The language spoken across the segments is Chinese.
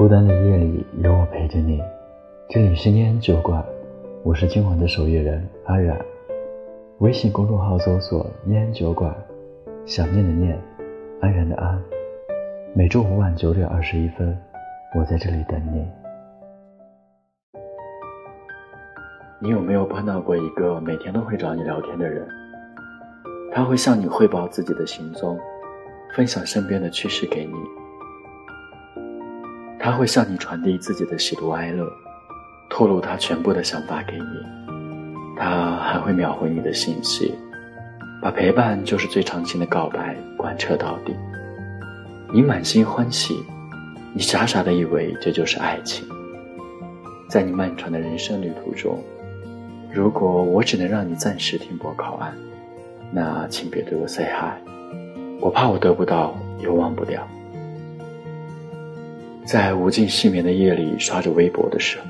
孤单的夜里有我陪着你，这里是念酒馆，我是今晚的守夜人阿远。微信公众号搜索“念酒馆”，想念的念，安然的安。每周五晚九点二十一分，我在这里等你。你有没有碰到过一个每天都会找你聊天的人？他会向你汇报自己的行踪，分享身边的趣事给你。他会向你传递自己的喜怒哀乐，透露他全部的想法给你。他还会秒回你的信息，把陪伴就是最长情的告白贯彻到底。你满心欢喜，你傻傻的以为这就是爱情。在你漫长的人生旅途中，如果我只能让你暂时停泊靠岸。那请别对我 say hi，我怕我得不到又忘不掉。在无尽失眠的夜里刷着微博的时候，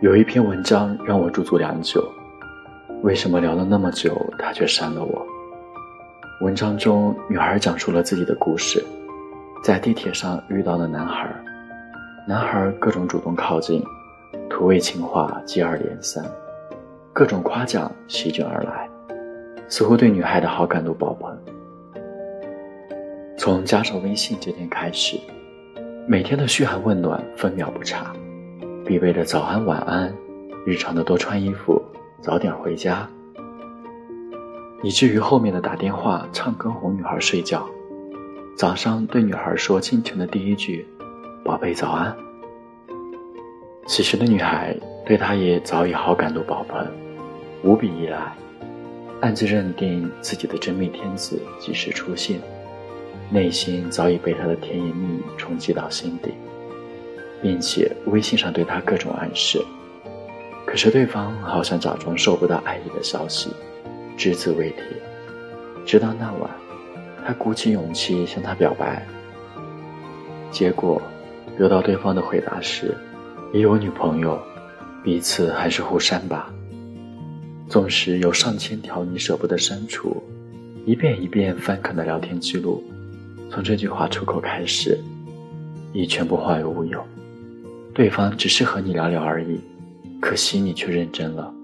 有一篇文章让我驻足良久。为什么聊了那么久，他却删了我？文章中，女孩讲述了自己的故事，在地铁上遇到了男孩，男孩各种主动靠近，土味情话接二连三。各种夸奖席卷而来，似乎对女孩的好感度爆棚。从加上微信这天开始，每天的嘘寒问暖分秒不差，必备的早安晚安，日常的多穿衣服，早点回家，以至于后面的打电话、唱歌哄女孩睡觉，早上对女孩说清晨的第一句“宝贝早安”。此时的女孩对他也早已好感度爆棚。无比依赖，暗自认定自己的真命天子及时出现，内心早已被他的甜言蜜语冲击到心底，并且微信上对他各种暗示，可是对方好像假装收不到爱意的消息，只字未提。直到那晚，他鼓起勇气向他表白，结果得到对方的回答是：“已有女朋友，彼此还是互删吧。”纵使有上千条你舍不得删除，一遍一遍翻看的聊天记录，从这句话出口开始，已全部化为乌有。对方只是和你聊聊而已，可惜你却认真了。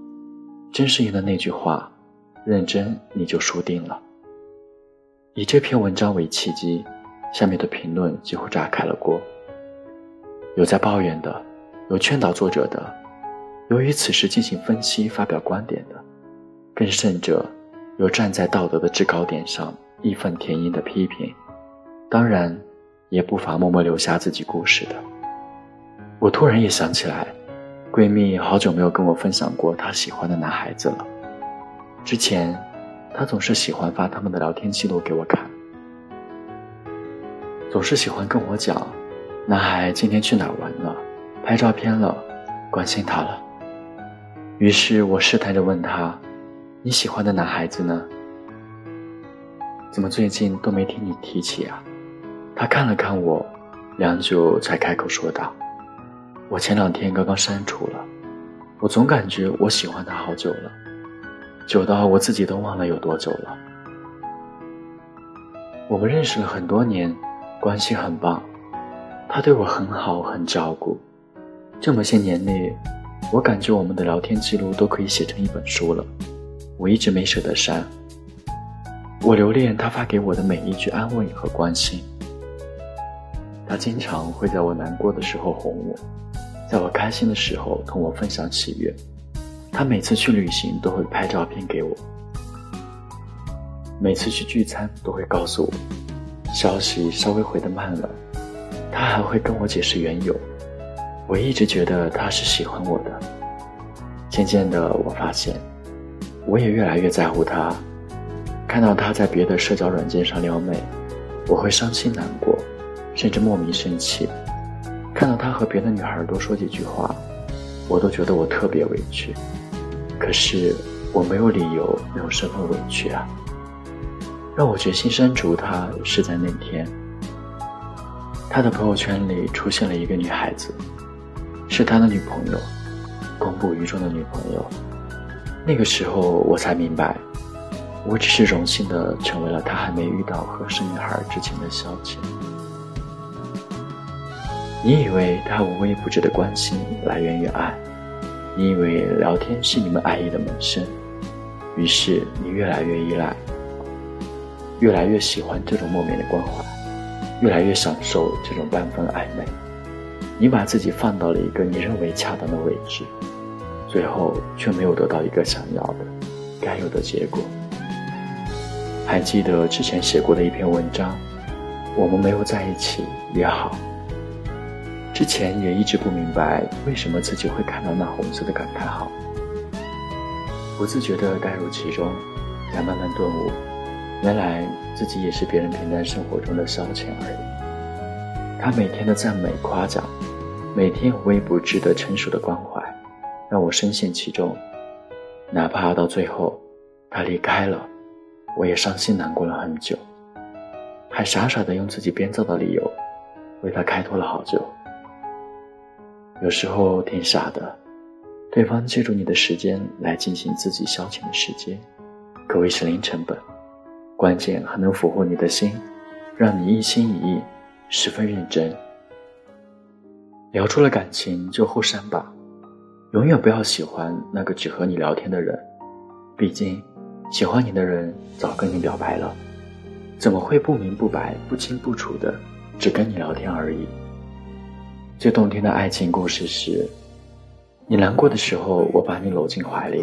真是应了那句话，认真你就输定了。以这篇文章为契机，下面的评论几乎炸开了锅。有在抱怨的，有劝导作者的。由于此时进行分析、发表观点的，更甚者，有站在道德的制高点上义愤填膺的批评，当然，也不乏默默留下自己故事的。我突然也想起来，闺蜜好久没有跟我分享过她喜欢的男孩子了。之前，她总是喜欢发他们的聊天记录给我看，总是喜欢跟我讲，男孩今天去哪玩了，拍照片了，关心他了。于是我试探着问他：“你喜欢的男孩子呢？怎么最近都没听你提起啊？”他看了看我，良久才开口说道：“我前两天刚刚删除了。我总感觉我喜欢他好久了，久到我自己都忘了有多久了。我们认识了很多年，关系很棒，他对我很好，很照顾。这么些年里。”我感觉我们的聊天记录都可以写成一本书了，我一直没舍得删。我留恋他发给我的每一句安慰和关心。他经常会在我难过的时候哄我，在我开心的时候同我分享喜悦。他每次去旅行都会拍照片给我，每次去聚餐都会告诉我，消息稍微回得慢了，他还会跟我解释缘由。我一直觉得他是喜欢我的，渐渐的，我发现，我也越来越在乎他。看到他在别的社交软件上撩妹，我会伤心难过，甚至莫名生气。看到他和别的女孩多说几句话，我都觉得我特别委屈。可是我没有理由有什么委屈啊。让我决心删除他是在那天，他的朋友圈里出现了一个女孩子。是他的女朋友，公布于众的女朋友。那个时候我才明白，我只是荣幸的成为了他还没遇到合适女孩之前的消遣。你以为他无微不至的关心来源于爱，你以为聊天是你们爱意的萌生，于是你越来越依赖，越来越喜欢这种莫名的关怀，越来越享受这种半分暧昧。你把自己放到了一个你认为恰当的位置，最后却没有得到一个想要的、该有的结果。还记得之前写过的一篇文章，我们没有在一起也好。之前也一直不明白为什么自己会看到那红色的感叹号，不自觉地带入其中，才慢慢顿悟，原来自己也是别人平淡生活中的消遣而已。他每天的赞美夸奖，每天无微不至的成熟的关怀，让我深陷其中。哪怕到最后他离开了，我也伤心难过了很久，还傻傻的用自己编造的理由为他开脱了好久。有时候挺傻的，对方借助你的时间来进行自己消遣的时间，可谓是零成本，关键还能俘获你的心，让你一心一意，十分认真。聊出了感情就后删吧，永远不要喜欢那个只和你聊天的人，毕竟喜欢你的人早跟你表白了，怎么会不明不白、不清不楚的只跟你聊天而已？最动听的爱情故事是：你难过的时候，我把你搂进怀里；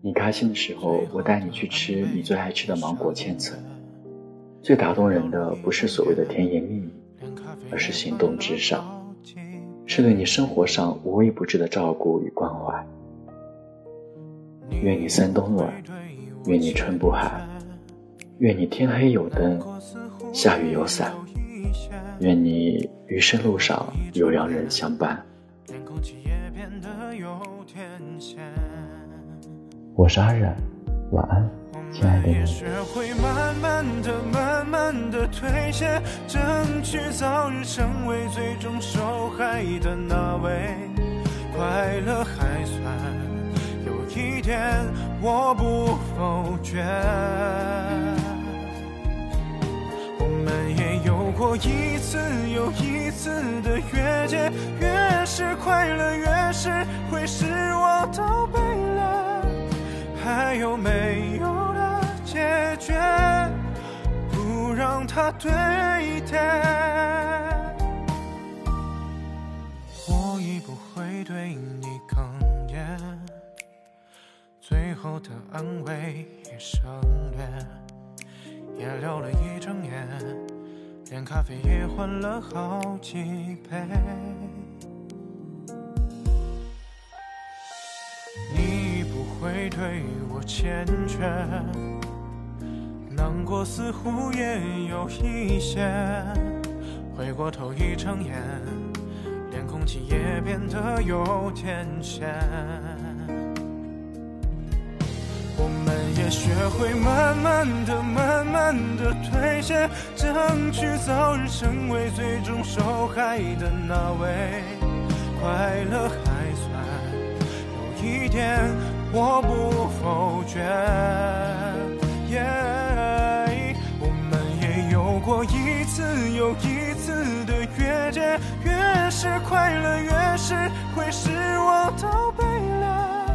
你开心的时候，我带你去吃你最爱吃的芒果千层。最打动人的不是所谓的甜言蜜语，而是行动之上，是对你生活上无微不至的照顾与关怀。愿你三冬暖，愿你春不寒，愿你天黑有灯，下雨有伞。愿你余生路上有良人相伴。我是阿冉，晚安，亲爱的你。学会慢慢的、慢慢的退却，争取早日成为最终受害的那位。快乐还算有一点，我不否决。过一次又一次的越界，越是快乐，越是会使我倒背了。还有没有了解决？不让它堆叠。我已不会对你哽咽，最后的安慰也省略，也聊了一整夜。连咖啡也换了好几杯。你不会对我欠缺，难过似乎也有一些。回过头一睁眼，连空气也变得有点咸。我们也学会慢慢的、慢慢的退却，争取早日成为最终受害的那位。快乐还算有一点，我不否决。耶我们也有过一次又一次的越界，越是快乐，越是会使我倒背了。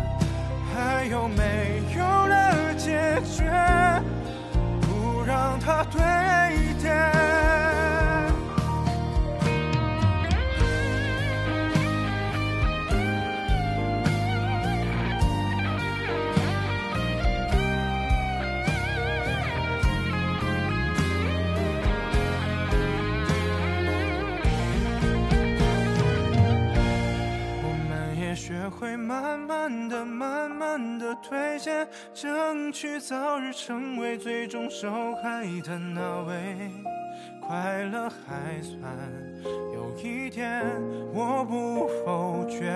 还有没会慢慢的、慢慢的退却，争取早日成为最终受害的那位。快乐还算有一点，我不否决。